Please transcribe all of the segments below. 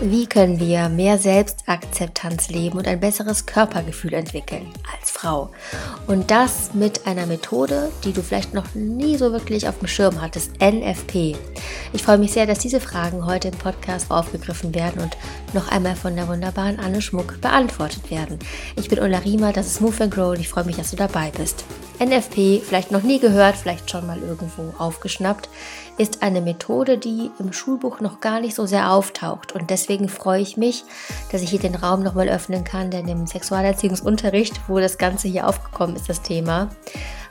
Wie können wir mehr Selbstakzeptanz leben und ein besseres Körpergefühl entwickeln als Frau? Und das mit einer Methode, die du vielleicht noch nie so wirklich auf dem Schirm hattest, NFP. Ich freue mich sehr, dass diese Fragen heute im Podcast aufgegriffen werden und noch einmal von der wunderbaren Anne Schmuck beantwortet werden. Ich bin Ulla Riemer, das ist Move and Grow und ich freue mich, dass du dabei bist. NFP, vielleicht noch nie gehört, vielleicht schon mal irgendwo aufgeschnappt, ist eine Methode, die im Schulbuch noch gar nicht so sehr auftaucht. Und deswegen freue ich mich, dass ich hier den Raum nochmal öffnen kann, denn im Sexualerziehungsunterricht, wo das Ganze hier aufgekommen ist, das Thema,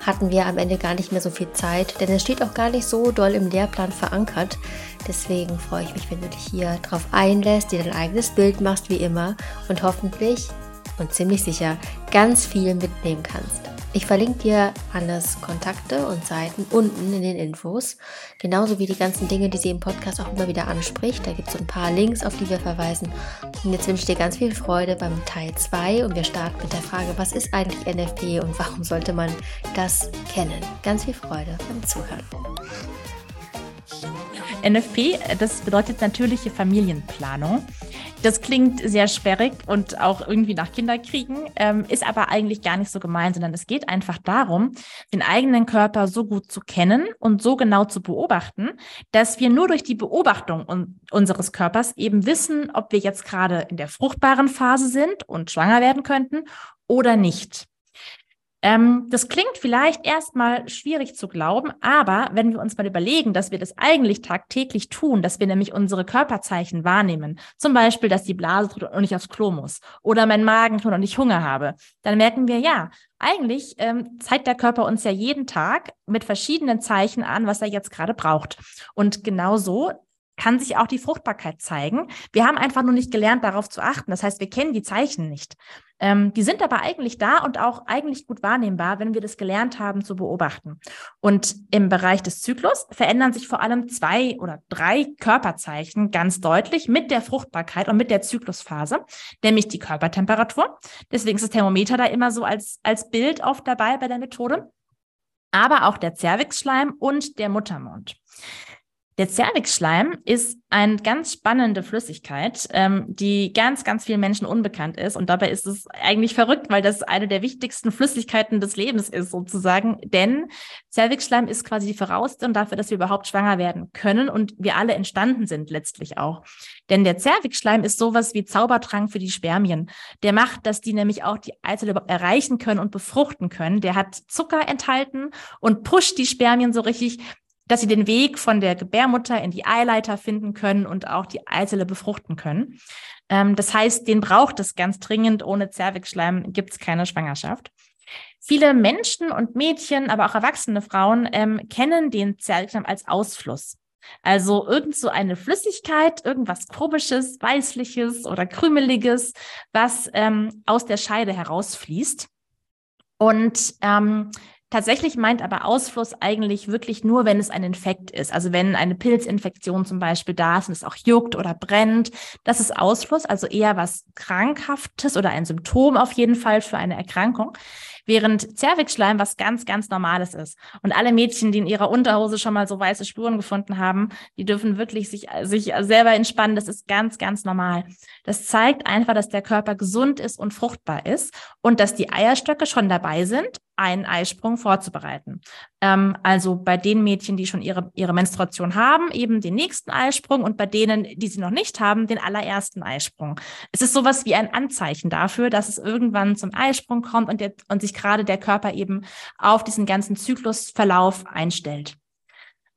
hatten wir am Ende gar nicht mehr so viel Zeit, denn es steht auch gar nicht so doll im Lehrplan verankert. Deswegen freue ich mich, wenn du dich hier drauf einlässt, dir dein eigenes Bild machst, wie immer und hoffentlich und ziemlich sicher ganz viel mitnehmen kannst. Ich verlinke dir Annes Kontakte und Seiten unten in den Infos, genauso wie die ganzen Dinge, die sie im Podcast auch immer wieder anspricht. Da gibt es ein paar Links, auf die wir verweisen. Und jetzt wünsche ich dir ganz viel Freude beim Teil 2 und wir starten mit der Frage, was ist eigentlich NFP und warum sollte man das kennen? Ganz viel Freude beim Zuhören. NFP, das bedeutet natürliche Familienplanung. Das klingt sehr sperrig und auch irgendwie nach Kinderkriegen, ähm, ist aber eigentlich gar nicht so gemeint, sondern es geht einfach darum, den eigenen Körper so gut zu kennen und so genau zu beobachten, dass wir nur durch die Beobachtung un unseres Körpers eben wissen, ob wir jetzt gerade in der fruchtbaren Phase sind und schwanger werden könnten oder nicht. Ähm, das klingt vielleicht erstmal schwierig zu glauben, aber wenn wir uns mal überlegen, dass wir das eigentlich tagtäglich tun, dass wir nämlich unsere Körperzeichen wahrnehmen, zum Beispiel, dass die Blase tut und ich aufs Klo muss oder mein Magen tut und ich Hunger habe, dann merken wir, ja, eigentlich ähm, zeigt der Körper uns ja jeden Tag mit verschiedenen Zeichen an, was er jetzt gerade braucht. Und genau so kann sich auch die Fruchtbarkeit zeigen. Wir haben einfach nur nicht gelernt, darauf zu achten. Das heißt, wir kennen die Zeichen nicht. Ähm, die sind aber eigentlich da und auch eigentlich gut wahrnehmbar, wenn wir das gelernt haben zu beobachten. Und im Bereich des Zyklus verändern sich vor allem zwei oder drei Körperzeichen ganz deutlich mit der Fruchtbarkeit und mit der Zyklusphase, nämlich die Körpertemperatur. Deswegen ist das Thermometer da immer so als, als Bild oft dabei bei der Methode. Aber auch der Zervixschleim und der Muttermund. Der Zervixschleim ist eine ganz spannende Flüssigkeit, ähm, die ganz, ganz vielen Menschen unbekannt ist. Und dabei ist es eigentlich verrückt, weil das eine der wichtigsten Flüssigkeiten des Lebens ist, sozusagen. Denn Zervixschleim ist quasi die Voraussetzung dafür, dass wir überhaupt schwanger werden können und wir alle entstanden sind letztlich auch. Denn der Zervixschleim ist sowas wie Zaubertrank für die Spermien. Der macht, dass die nämlich auch die Eizelle erreichen können und befruchten können. Der hat Zucker enthalten und pusht die Spermien so richtig, dass sie den Weg von der Gebärmutter in die Eileiter finden können und auch die Eizelle befruchten können. Ähm, das heißt, den braucht es ganz dringend. Ohne Zervixschleim gibt es keine Schwangerschaft. Viele Menschen und Mädchen, aber auch erwachsene Frauen ähm, kennen den Zervixschleim als Ausfluss. Also irgend so eine Flüssigkeit, irgendwas komisches, weißliches oder krümeliges, was ähm, aus der Scheide herausfließt. Und ähm, Tatsächlich meint aber Ausfluss eigentlich wirklich nur, wenn es ein Infekt ist. Also wenn eine Pilzinfektion zum Beispiel da ist und es auch juckt oder brennt. Das ist Ausfluss, also eher was Krankhaftes oder ein Symptom auf jeden Fall für eine Erkrankung während Zervixschleim was ganz, ganz Normales ist. Und alle Mädchen, die in ihrer Unterhose schon mal so weiße Spuren gefunden haben, die dürfen wirklich sich, sich selber entspannen. Das ist ganz, ganz normal. Das zeigt einfach, dass der Körper gesund ist und fruchtbar ist und dass die Eierstöcke schon dabei sind, einen Eisprung vorzubereiten. Ähm, also bei den Mädchen, die schon ihre, ihre Menstruation haben, eben den nächsten Eisprung und bei denen, die sie noch nicht haben, den allerersten Eisprung. Es ist sowas wie ein Anzeichen dafür, dass es irgendwann zum Eisprung kommt und, der, und sich gerade der Körper eben auf diesen ganzen Zyklusverlauf einstellt.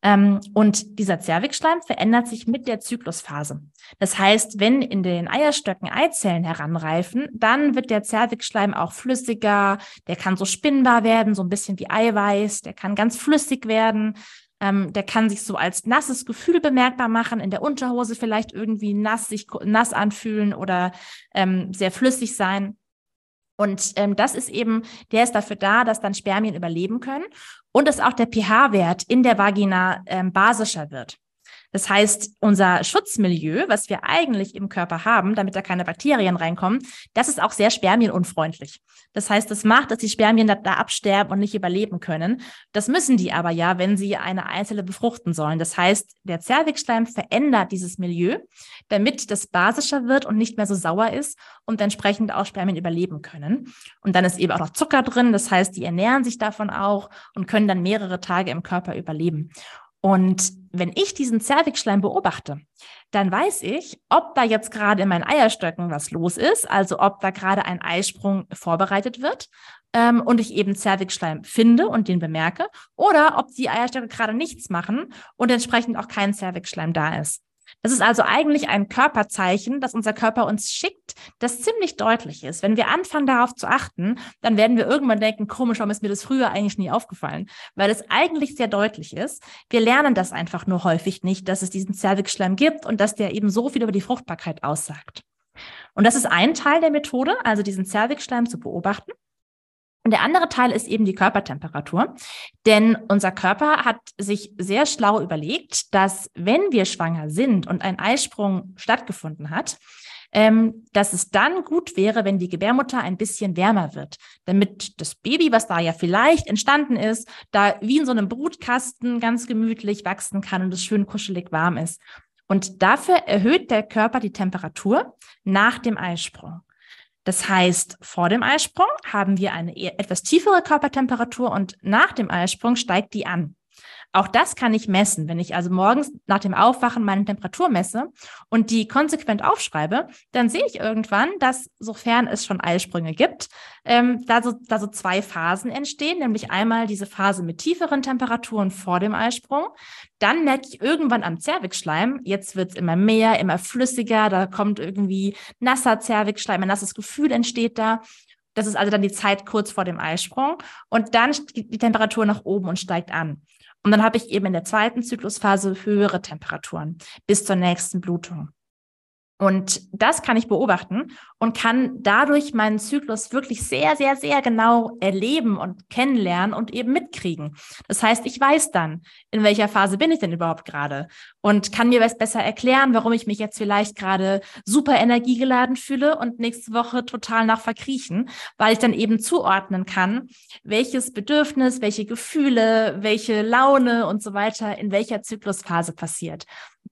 Ähm, und dieser Zervixschleim verändert sich mit der Zyklusphase. Das heißt, wenn in den Eierstöcken Eizellen heranreifen, dann wird der Zervixschleim auch flüssiger, der kann so spinnbar werden, so ein bisschen wie Eiweiß, der kann ganz flüssig werden. Ähm, der kann sich so als nasses Gefühl bemerkbar machen, in der Unterhose vielleicht irgendwie nass, sich nass anfühlen oder ähm, sehr flüssig sein. Und ähm, das ist eben, der ist dafür da, dass dann Spermien überleben können und dass auch der pH-Wert in der Vagina ähm, basischer wird. Das heißt, unser Schutzmilieu, was wir eigentlich im Körper haben, damit da keine Bakterien reinkommen, das ist auch sehr spermienunfreundlich. Das heißt, das macht, dass die Spermien da, da absterben und nicht überleben können. Das müssen die aber ja, wenn sie eine Einzelle befruchten sollen. Das heißt, der Zervixschleim verändert dieses Milieu, damit das basischer wird und nicht mehr so sauer ist und entsprechend auch Spermien überleben können. Und dann ist eben auch noch Zucker drin. Das heißt, die ernähren sich davon auch und können dann mehrere Tage im Körper überleben. Und wenn ich diesen Zervixschleim beobachte, dann weiß ich, ob da jetzt gerade in meinen Eierstöcken was los ist, also ob da gerade ein Eisprung vorbereitet wird ähm, und ich eben Zervixschleim finde und den bemerke, oder ob die Eierstöcke gerade nichts machen und entsprechend auch kein Zervixschleim da ist. Das ist also eigentlich ein Körperzeichen, das unser Körper uns schickt, das ziemlich deutlich ist. Wenn wir anfangen, darauf zu achten, dann werden wir irgendwann denken, komisch, warum ist mir das früher eigentlich nie aufgefallen? Weil es eigentlich sehr deutlich ist. Wir lernen das einfach nur häufig nicht, dass es diesen Zervixschleim gibt und dass der eben so viel über die Fruchtbarkeit aussagt. Und das ist ein Teil der Methode, also diesen Zervixschleim zu beobachten. Und der andere Teil ist eben die Körpertemperatur. Denn unser Körper hat sich sehr schlau überlegt, dass wenn wir schwanger sind und ein Eisprung stattgefunden hat, ähm, dass es dann gut wäre, wenn die Gebärmutter ein bisschen wärmer wird, damit das Baby, was da ja vielleicht entstanden ist, da wie in so einem Brutkasten ganz gemütlich wachsen kann und es schön kuschelig warm ist. Und dafür erhöht der Körper die Temperatur nach dem Eisprung. Das heißt, vor dem Eisprung haben wir eine etwas tiefere Körpertemperatur und nach dem Eisprung steigt die an. Auch das kann ich messen. Wenn ich also morgens nach dem Aufwachen meine Temperatur messe und die konsequent aufschreibe, dann sehe ich irgendwann, dass, sofern es schon Eisprünge gibt, ähm, da, so, da so zwei Phasen entstehen, nämlich einmal diese Phase mit tieferen Temperaturen vor dem Eisprung. Dann merke ich irgendwann am Zervixschleim, jetzt wird es immer mehr, immer flüssiger, da kommt irgendwie nasser Zervixschleim, ein nasses Gefühl entsteht da. Das ist also dann die Zeit kurz vor dem Eisprung. Und dann geht die Temperatur nach oben und steigt an. Und dann habe ich eben in der zweiten Zyklusphase höhere Temperaturen bis zur nächsten Blutung. Und das kann ich beobachten und kann dadurch meinen Zyklus wirklich sehr, sehr, sehr genau erleben und kennenlernen und eben mitkriegen. Das heißt, ich weiß dann, in welcher Phase bin ich denn überhaupt gerade und kann mir was besser erklären, warum ich mich jetzt vielleicht gerade super energiegeladen fühle und nächste Woche total nach verkriechen, weil ich dann eben zuordnen kann, welches Bedürfnis, welche Gefühle, welche Laune und so weiter in welcher Zyklusphase passiert.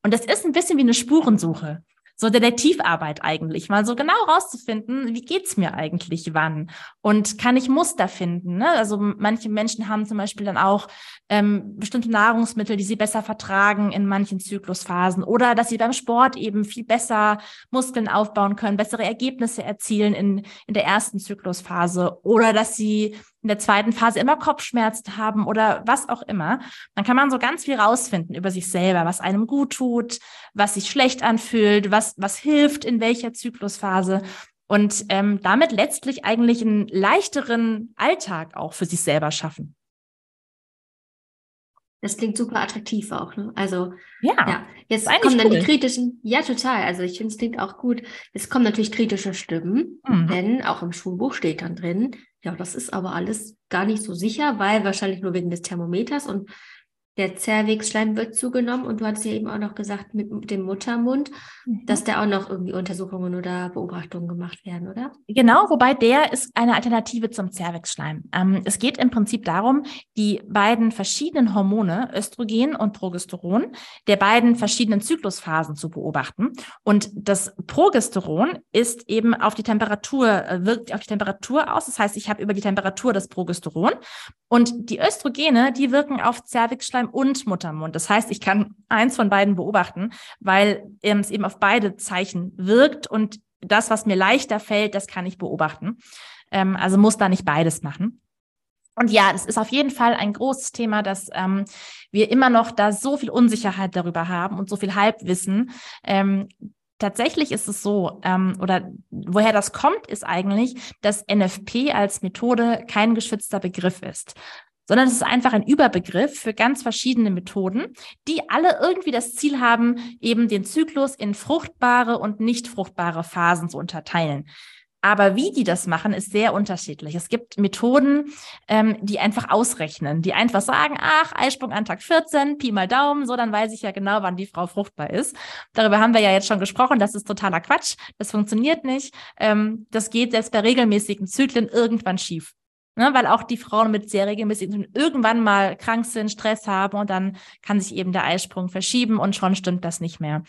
Und das ist ein bisschen wie eine Spurensuche so Detektivarbeit eigentlich, mal so genau rauszufinden, wie geht's mir eigentlich wann und kann ich Muster finden. Ne? Also manche Menschen haben zum Beispiel dann auch ähm, bestimmte Nahrungsmittel, die sie besser vertragen in manchen Zyklusphasen oder dass sie beim Sport eben viel besser Muskeln aufbauen können, bessere Ergebnisse erzielen in, in der ersten Zyklusphase oder dass sie in der zweiten Phase immer Kopfschmerzen haben oder was auch immer. Dann kann man so ganz viel rausfinden über sich selber, was einem gut tut, was sich schlecht anfühlt, was, was hilft in welcher Zyklusphase und ähm, damit letztlich eigentlich einen leichteren Alltag auch für sich selber schaffen. Das klingt super attraktiv auch, ne? Also, ja, ja. jetzt kommen dann cool. die kritischen, ja, total. Also, ich finde, es klingt auch gut. Es kommen natürlich kritische Stimmen, mhm. denn auch im Schulbuch steht dann drin, ja, das ist aber alles gar nicht so sicher, weil wahrscheinlich nur wegen des Thermometers und der Zervixschleim wird zugenommen und du hattest ja eben auch noch gesagt mit dem Muttermund, mhm. dass da auch noch irgendwie Untersuchungen oder Beobachtungen gemacht werden, oder? Genau, wobei der ist eine Alternative zum Zervixschleim. Ähm, es geht im Prinzip darum, die beiden verschiedenen Hormone, Östrogen und Progesteron, der beiden verschiedenen Zyklusphasen zu beobachten. Und das Progesteron ist eben auf die Temperatur, äh, wirkt auf die Temperatur aus. Das heißt, ich habe über die Temperatur das Progesteron und die Östrogene, die wirken auf Zervixschleim und Muttermund. Das heißt, ich kann eins von beiden beobachten, weil es eben auf beide Zeichen wirkt und das, was mir leichter fällt, das kann ich beobachten. Ähm, also muss da nicht beides machen. Und ja, das ist auf jeden Fall ein großes Thema, dass ähm, wir immer noch da so viel Unsicherheit darüber haben und so viel Halbwissen. Ähm, Tatsächlich ist es so, ähm, oder woher das kommt, ist eigentlich, dass NFP als Methode kein geschützter Begriff ist, sondern es ist einfach ein Überbegriff für ganz verschiedene Methoden, die alle irgendwie das Ziel haben, eben den Zyklus in fruchtbare und nicht fruchtbare Phasen zu unterteilen. Aber wie die das machen, ist sehr unterschiedlich. Es gibt Methoden, ähm, die einfach ausrechnen, die einfach sagen, ach, Eisprung an Tag 14, Pi mal Daumen, so, dann weiß ich ja genau, wann die Frau fruchtbar ist. Darüber haben wir ja jetzt schon gesprochen, das ist totaler Quatsch, das funktioniert nicht. Ähm, das geht selbst bei regelmäßigen Zyklen irgendwann schief. Ne, weil auch die Frauen mit sehr regelmäßigen irgendwann mal krank sind, Stress haben und dann kann sich eben der Eisprung verschieben und schon stimmt das nicht mehr.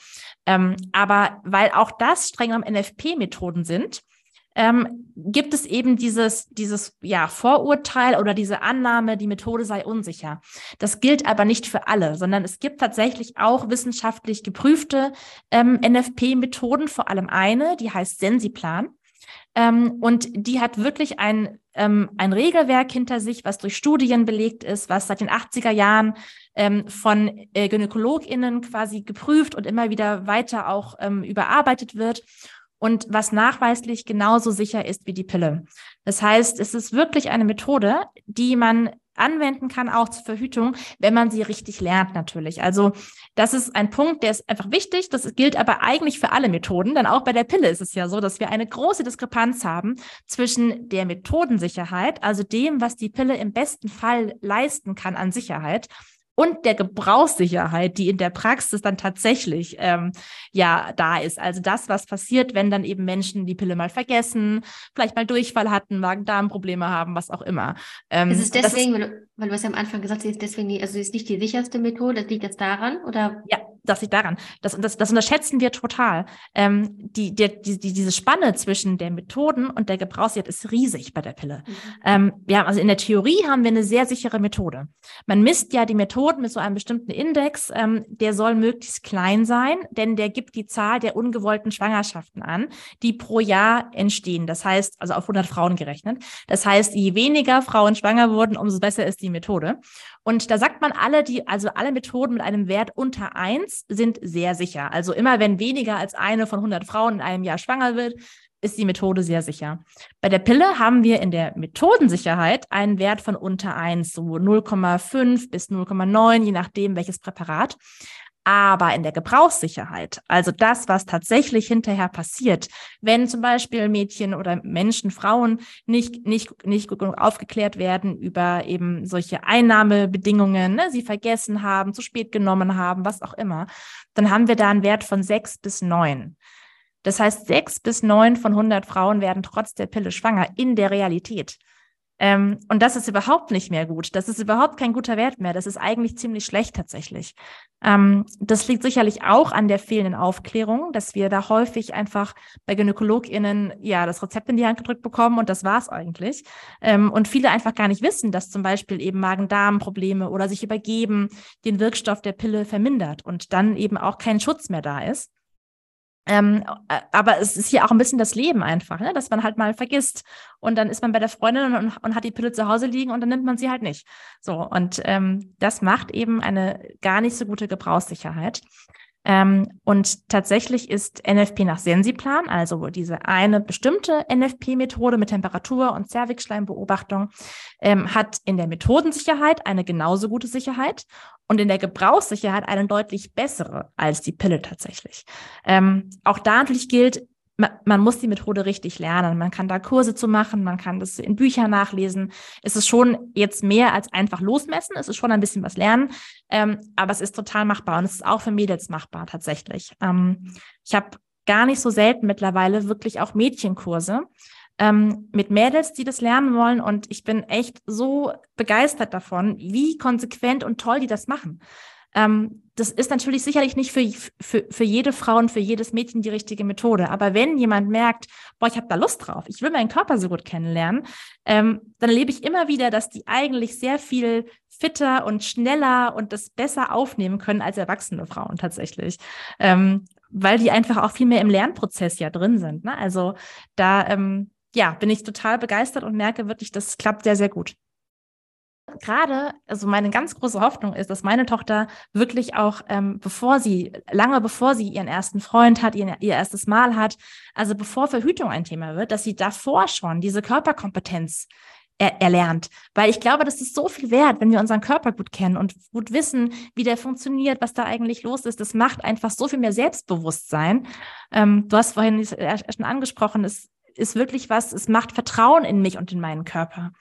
Ähm, aber weil auch das streng am NFP-Methoden sind, ähm, gibt es eben dieses, dieses ja, Vorurteil oder diese Annahme, die Methode sei unsicher. Das gilt aber nicht für alle, sondern es gibt tatsächlich auch wissenschaftlich geprüfte ähm, NFP-Methoden, vor allem eine, die heißt Sensiplan. Ähm, und die hat wirklich ein, ähm, ein Regelwerk hinter sich, was durch Studien belegt ist, was seit den 80er Jahren ähm, von äh, GynäkologInnen quasi geprüft und immer wieder weiter auch ähm, überarbeitet wird und was nachweislich genauso sicher ist wie die Pille. Das heißt, es ist wirklich eine Methode, die man anwenden kann, auch zur Verhütung, wenn man sie richtig lernt natürlich. Also das ist ein Punkt, der ist einfach wichtig. Das gilt aber eigentlich für alle Methoden, denn auch bei der Pille ist es ja so, dass wir eine große Diskrepanz haben zwischen der Methodensicherheit, also dem, was die Pille im besten Fall leisten kann an Sicherheit, und der Gebrauchssicherheit, die in der Praxis dann tatsächlich ähm, ja da ist. Also das, was passiert, wenn dann eben Menschen die Pille mal vergessen, vielleicht mal Durchfall hatten, Magen-Darm-Probleme haben, was auch immer. Ähm, ist es deswegen, ist, weil, du, weil du hast ja am Anfang gesagt, sie ist deswegen, die, also sie ist nicht die sicherste Methode, das liegt jetzt daran, oder? Ja, das liegt daran. Das, das, das unterschätzen wir total. Ähm, die, die, die, diese Spanne zwischen der Methoden und der Gebrauchssicherheit ist riesig bei der Pille. Mhm. Ähm, ja, also in der Theorie haben wir eine sehr sichere Methode. Man misst ja die Methoden mit so einem bestimmten Index, ähm, der soll möglichst klein sein, denn der gibt die Zahl der ungewollten Schwangerschaften an, die pro Jahr entstehen. Das heißt, also auf 100 Frauen gerechnet. Das heißt, je weniger Frauen schwanger wurden, umso besser ist die Methode. Und da sagt man alle, die, also alle Methoden mit einem Wert unter eins sind sehr sicher. Also immer wenn weniger als eine von 100 Frauen in einem Jahr schwanger wird, ist die Methode sehr sicher. Bei der Pille haben wir in der Methodensicherheit einen Wert von unter eins, so 0,5 bis 0,9, je nachdem welches Präparat. Aber in der Gebrauchssicherheit, also das, was tatsächlich hinterher passiert, wenn zum Beispiel Mädchen oder Menschen, Frauen nicht, nicht, nicht genug aufgeklärt werden über eben solche Einnahmebedingungen, ne, sie vergessen haben, zu spät genommen haben, was auch immer, dann haben wir da einen Wert von sechs bis neun. Das heißt, sechs bis neun von 100 Frauen werden trotz der Pille schwanger in der Realität. Ähm, und das ist überhaupt nicht mehr gut. Das ist überhaupt kein guter Wert mehr. Das ist eigentlich ziemlich schlecht tatsächlich. Ähm, das liegt sicherlich auch an der fehlenden Aufklärung, dass wir da häufig einfach bei GynäkologInnen ja das Rezept in die Hand gedrückt bekommen und das war's eigentlich. Ähm, und viele einfach gar nicht wissen, dass zum Beispiel eben Magen-Darm-Probleme oder sich übergeben den Wirkstoff der Pille vermindert und dann eben auch kein Schutz mehr da ist. Ähm, äh, aber es ist hier auch ein bisschen das Leben einfach, ne? dass man halt mal vergisst. Und dann ist man bei der Freundin und, und, hat die Pille zu Hause liegen und dann nimmt man sie halt nicht. So, und ähm, das macht eben eine gar nicht so gute Gebrauchssicherheit. Ähm, und tatsächlich ist NFP nach Sensiplan, also diese eine bestimmte NFP-Methode mit Temperatur- und Zervixschleimbeobachtung, ähm, hat in der Methodensicherheit eine genauso gute Sicherheit und in der Gebrauchssicherheit eine deutlich bessere als die Pille tatsächlich. Ähm, auch da natürlich gilt, man, muss die Methode richtig lernen. Man kann da Kurse zu machen, man kann das in Büchern nachlesen. Es ist schon jetzt mehr als einfach losmessen. Es ist schon ein bisschen was lernen, ähm, aber es ist total machbar und es ist auch für Mädels machbar tatsächlich. Ähm, ich habe gar nicht so selten mittlerweile wirklich auch Mädchenkurse ähm, mit Mädels, die das lernen wollen und ich bin echt so begeistert davon, wie konsequent und toll die das machen. Ähm, das ist natürlich sicherlich nicht für, für, für jede Frau und für jedes Mädchen die richtige Methode. Aber wenn jemand merkt, boah, ich habe da Lust drauf, ich will meinen Körper so gut kennenlernen, ähm, dann erlebe ich immer wieder, dass die eigentlich sehr viel fitter und schneller und das besser aufnehmen können als erwachsene Frauen tatsächlich. Ähm, weil die einfach auch viel mehr im Lernprozess ja drin sind. Ne? Also da ähm, ja, bin ich total begeistert und merke wirklich, das klappt sehr, sehr gut gerade, also meine ganz große Hoffnung ist, dass meine Tochter wirklich auch, ähm, bevor sie, lange bevor sie ihren ersten Freund hat, ihr, ihr erstes Mal hat, also bevor Verhütung ein Thema wird, dass sie davor schon diese Körperkompetenz er erlernt. Weil ich glaube, das ist so viel wert, wenn wir unseren Körper gut kennen und gut wissen, wie der funktioniert, was da eigentlich los ist. Das macht einfach so viel mehr Selbstbewusstsein. Ähm, du hast vorhin schon angesprochen, es ist wirklich was, es macht Vertrauen in mich und in meinen Körper.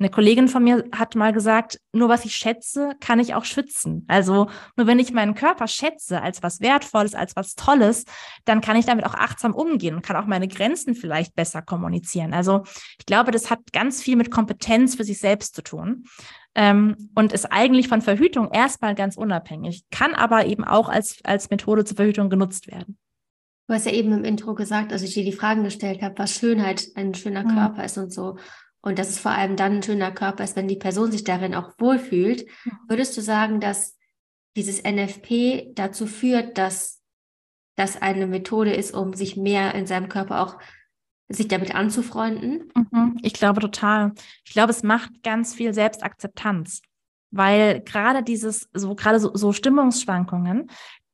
Eine Kollegin von mir hat mal gesagt, nur was ich schätze, kann ich auch schützen. Also nur wenn ich meinen Körper schätze als was Wertvolles, als was Tolles, dann kann ich damit auch achtsam umgehen und kann auch meine Grenzen vielleicht besser kommunizieren. Also ich glaube, das hat ganz viel mit Kompetenz für sich selbst zu tun. Ähm, und ist eigentlich von Verhütung erstmal ganz unabhängig, kann aber eben auch als, als Methode zur Verhütung genutzt werden. Du hast ja eben im Intro gesagt, als ich dir die Fragen gestellt habe, was Schönheit ein schöner mhm. Körper ist und so. Und dass es vor allem dann ein schöner Körper ist, wenn die Person sich darin auch wohlfühlt. Würdest du sagen, dass dieses NFP dazu führt, dass das eine Methode ist, um sich mehr in seinem Körper auch sich damit anzufreunden? Mhm, ich glaube total. Ich glaube, es macht ganz viel Selbstakzeptanz, weil gerade dieses, so gerade so, so Stimmungsschwankungen,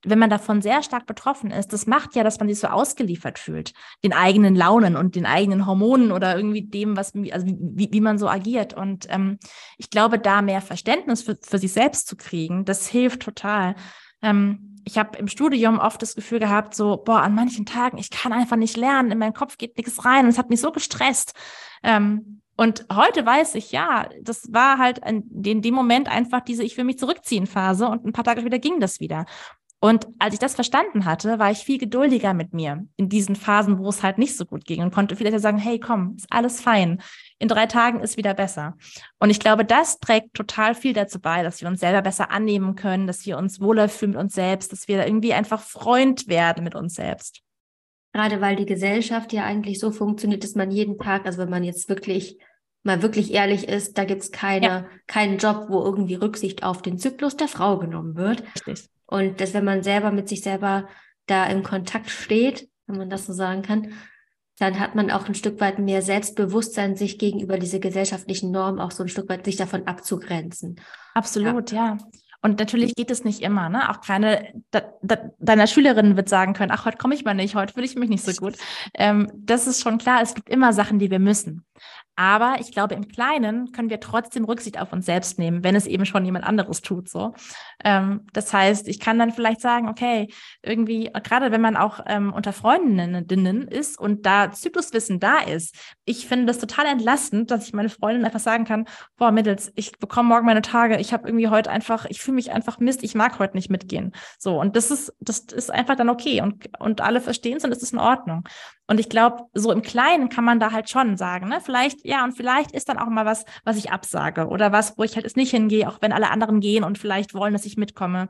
wenn man davon sehr stark betroffen ist, das macht ja, dass man sich so ausgeliefert fühlt, den eigenen Launen und den eigenen Hormonen oder irgendwie dem, was, also wie, wie man so agiert. Und ähm, ich glaube, da mehr Verständnis für, für sich selbst zu kriegen, das hilft total. Ähm, ich habe im Studium oft das Gefühl gehabt, so, boah, an manchen Tagen, ich kann einfach nicht lernen, in meinen Kopf geht nichts rein und es hat mich so gestresst. Ähm, und heute weiß ich, ja, das war halt in dem Moment einfach diese Ich will mich zurückziehen Phase und ein paar Tage später ging das wieder. Und als ich das verstanden hatte, war ich viel geduldiger mit mir in diesen Phasen, wo es halt nicht so gut ging und konnte vielleicht sagen, hey, komm, ist alles fein. In drei Tagen ist wieder besser. Und ich glaube, das trägt total viel dazu bei, dass wir uns selber besser annehmen können, dass wir uns wohler fühlen mit uns selbst, dass wir irgendwie einfach Freund werden mit uns selbst. Gerade weil die Gesellschaft ja eigentlich so funktioniert, dass man jeden Tag, also wenn man jetzt wirklich mal wirklich ehrlich ist, da gibt es keine, ja. keinen Job, wo irgendwie Rücksicht auf den Zyklus der Frau genommen wird. Richtig. Und dass wenn man selber mit sich selber da im Kontakt steht, wenn man das so sagen kann, dann hat man auch ein Stück weit mehr Selbstbewusstsein, sich gegenüber diese gesellschaftlichen Normen auch so ein Stück weit sich davon abzugrenzen. Absolut, ja. ja. Und natürlich geht es nicht immer, ne? Auch keine da, da, deiner Schülerinnen wird sagen können, ach, heute komme ich mal nicht, heute fühle ich mich nicht so gut. Ähm, das ist schon klar, es gibt immer Sachen, die wir müssen. Aber ich glaube, im Kleinen können wir trotzdem Rücksicht auf uns selbst nehmen, wenn es eben schon jemand anderes tut. So, ähm, das heißt, ich kann dann vielleicht sagen, okay, irgendwie gerade wenn man auch ähm, unter Freundinnen ist und da Zykluswissen da ist, ich finde das total entlastend, dass ich meine Freundin einfach sagen kann, boah, Mittels, ich bekomme morgen meine Tage, ich habe irgendwie heute einfach, ich fühle mich einfach Mist, ich mag heute nicht mitgehen. So und das ist, das ist einfach dann okay und und alle verstehen es und es ist in Ordnung. Und ich glaube, so im Kleinen kann man da halt schon sagen, ne? Vielleicht, ja, und vielleicht ist dann auch mal was, was ich absage oder was, wo ich halt jetzt nicht hingehe, auch wenn alle anderen gehen und vielleicht wollen, dass ich mitkomme.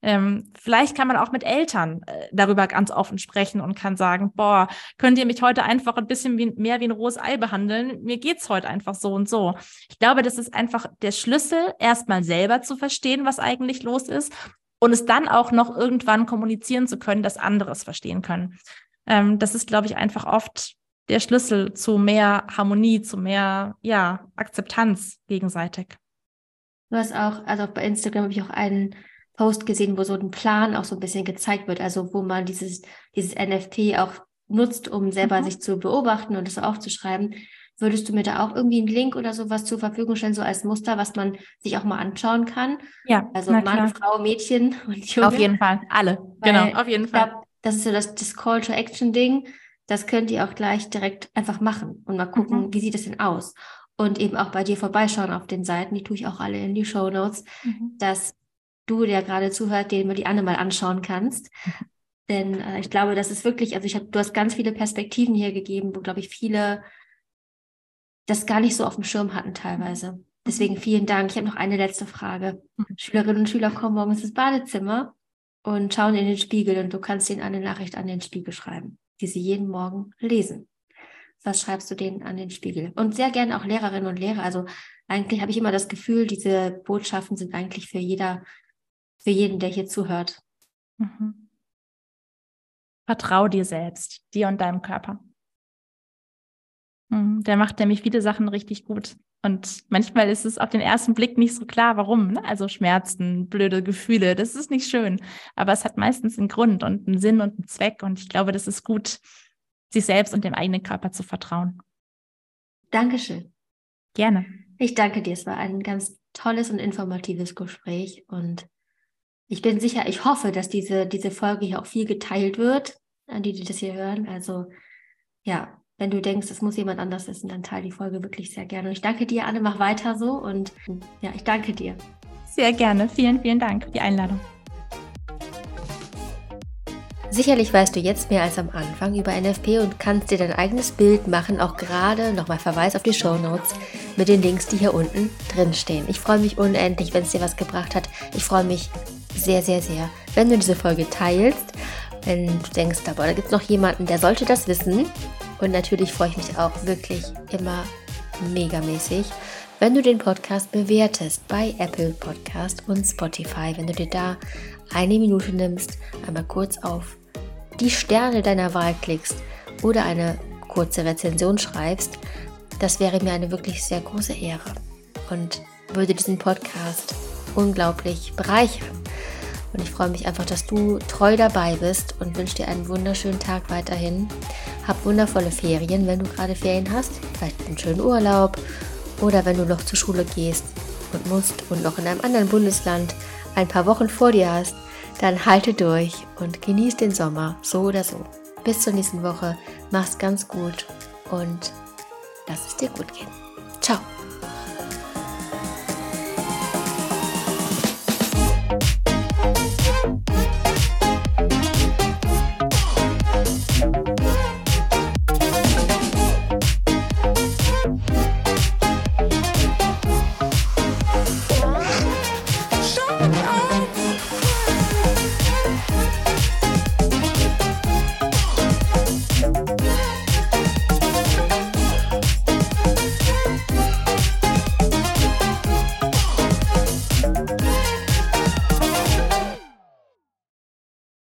Ähm, vielleicht kann man auch mit Eltern äh, darüber ganz offen sprechen und kann sagen, boah, könnt ihr mich heute einfach ein bisschen wie, mehr wie ein rohes Ei behandeln? Mir geht's heute einfach so und so. Ich glaube, das ist einfach der Schlüssel, erstmal selber zu verstehen, was eigentlich los ist und es dann auch noch irgendwann kommunizieren zu können, dass andere es verstehen können. Ähm, das ist, glaube ich, einfach oft der Schlüssel zu mehr Harmonie, zu mehr ja, Akzeptanz gegenseitig. Du hast auch, also bei Instagram habe ich auch einen Post gesehen, wo so ein Plan auch so ein bisschen gezeigt wird, also wo man dieses, dieses NFT auch nutzt, um selber mhm. sich zu beobachten und es aufzuschreiben. Würdest du mir da auch irgendwie einen Link oder sowas zur Verfügung stellen, so als Muster, was man sich auch mal anschauen kann? Ja. Also Mann. Frau, Mädchen und Junge. Auf jeden Fall, alle. Weil genau, auf jeden Fall. Das ist so das, das Call to Action Ding. Das könnt ihr auch gleich direkt einfach machen und mal gucken, mhm. wie sieht es denn aus? Und eben auch bei dir vorbeischauen auf den Seiten, die tue ich auch alle in die Show Notes, mhm. dass du, der gerade zuhört, den mal die Anne mal anschauen kannst. Denn äh, ich glaube, das ist wirklich, also ich habe, du hast ganz viele Perspektiven hier gegeben, wo, glaube ich, viele das gar nicht so auf dem Schirm hatten teilweise. Deswegen mhm. vielen Dank. Ich habe noch eine letzte Frage. Mhm. Schülerinnen und Schüler kommen morgens ins Badezimmer und schauen in den Spiegel und du kannst ihnen eine Nachricht an den Spiegel schreiben, die sie jeden Morgen lesen. Was schreibst du denen an den Spiegel? Und sehr gerne auch Lehrerinnen und Lehrer. Also eigentlich habe ich immer das Gefühl, diese Botschaften sind eigentlich für jeder, für jeden, der hier zuhört. Mhm. Vertrau dir selbst, dir und deinem Körper. Mhm. Der macht nämlich viele Sachen richtig gut. Und manchmal ist es auf den ersten Blick nicht so klar, warum. Ne? Also Schmerzen, blöde Gefühle, das ist nicht schön. Aber es hat meistens einen Grund und einen Sinn und einen Zweck. Und ich glaube, das ist gut, sich selbst und dem eigenen Körper zu vertrauen. Dankeschön. Gerne. Ich danke dir. Es war ein ganz tolles und informatives Gespräch. Und ich bin sicher, ich hoffe, dass diese, diese Folge hier auch viel geteilt wird, an die, die das hier hören. Also ja, wenn du denkst, es muss jemand anders wissen, dann teile die Folge wirklich sehr gerne. Und ich danke dir, Anne, mach weiter so und ja, ich danke dir. Sehr gerne. Vielen, vielen Dank für die Einladung. Sicherlich weißt du jetzt mehr als am Anfang über NFP und kannst dir dein eigenes Bild machen, auch gerade nochmal Verweis auf die Show Notes mit den Links, die hier unten drin stehen. Ich freue mich unendlich, wenn es dir was gebracht hat. Ich freue mich sehr, sehr, sehr, wenn du diese Folge teilst, wenn du denkst, aber da gibt es noch jemanden, der sollte das wissen. Und natürlich freue ich mich auch wirklich immer megamäßig, wenn du den Podcast bewertest bei Apple Podcast und Spotify, wenn du dir da eine Minute nimmst, einmal kurz auf die Sterne deiner Wahl klickst oder eine kurze Rezension schreibst, das wäre mir eine wirklich sehr große Ehre und würde diesen Podcast unglaublich bereichern. Und ich freue mich einfach, dass du treu dabei bist und wünsche dir einen wunderschönen Tag weiterhin. Hab wundervolle Ferien, wenn du gerade Ferien hast. Vielleicht einen schönen Urlaub oder wenn du noch zur Schule gehst und musst und noch in einem anderen Bundesland ein paar Wochen vor dir hast, dann halte durch und genieß den Sommer so oder so. Bis zur nächsten Woche. Mach's ganz gut und lass es dir gut gehen. Ciao.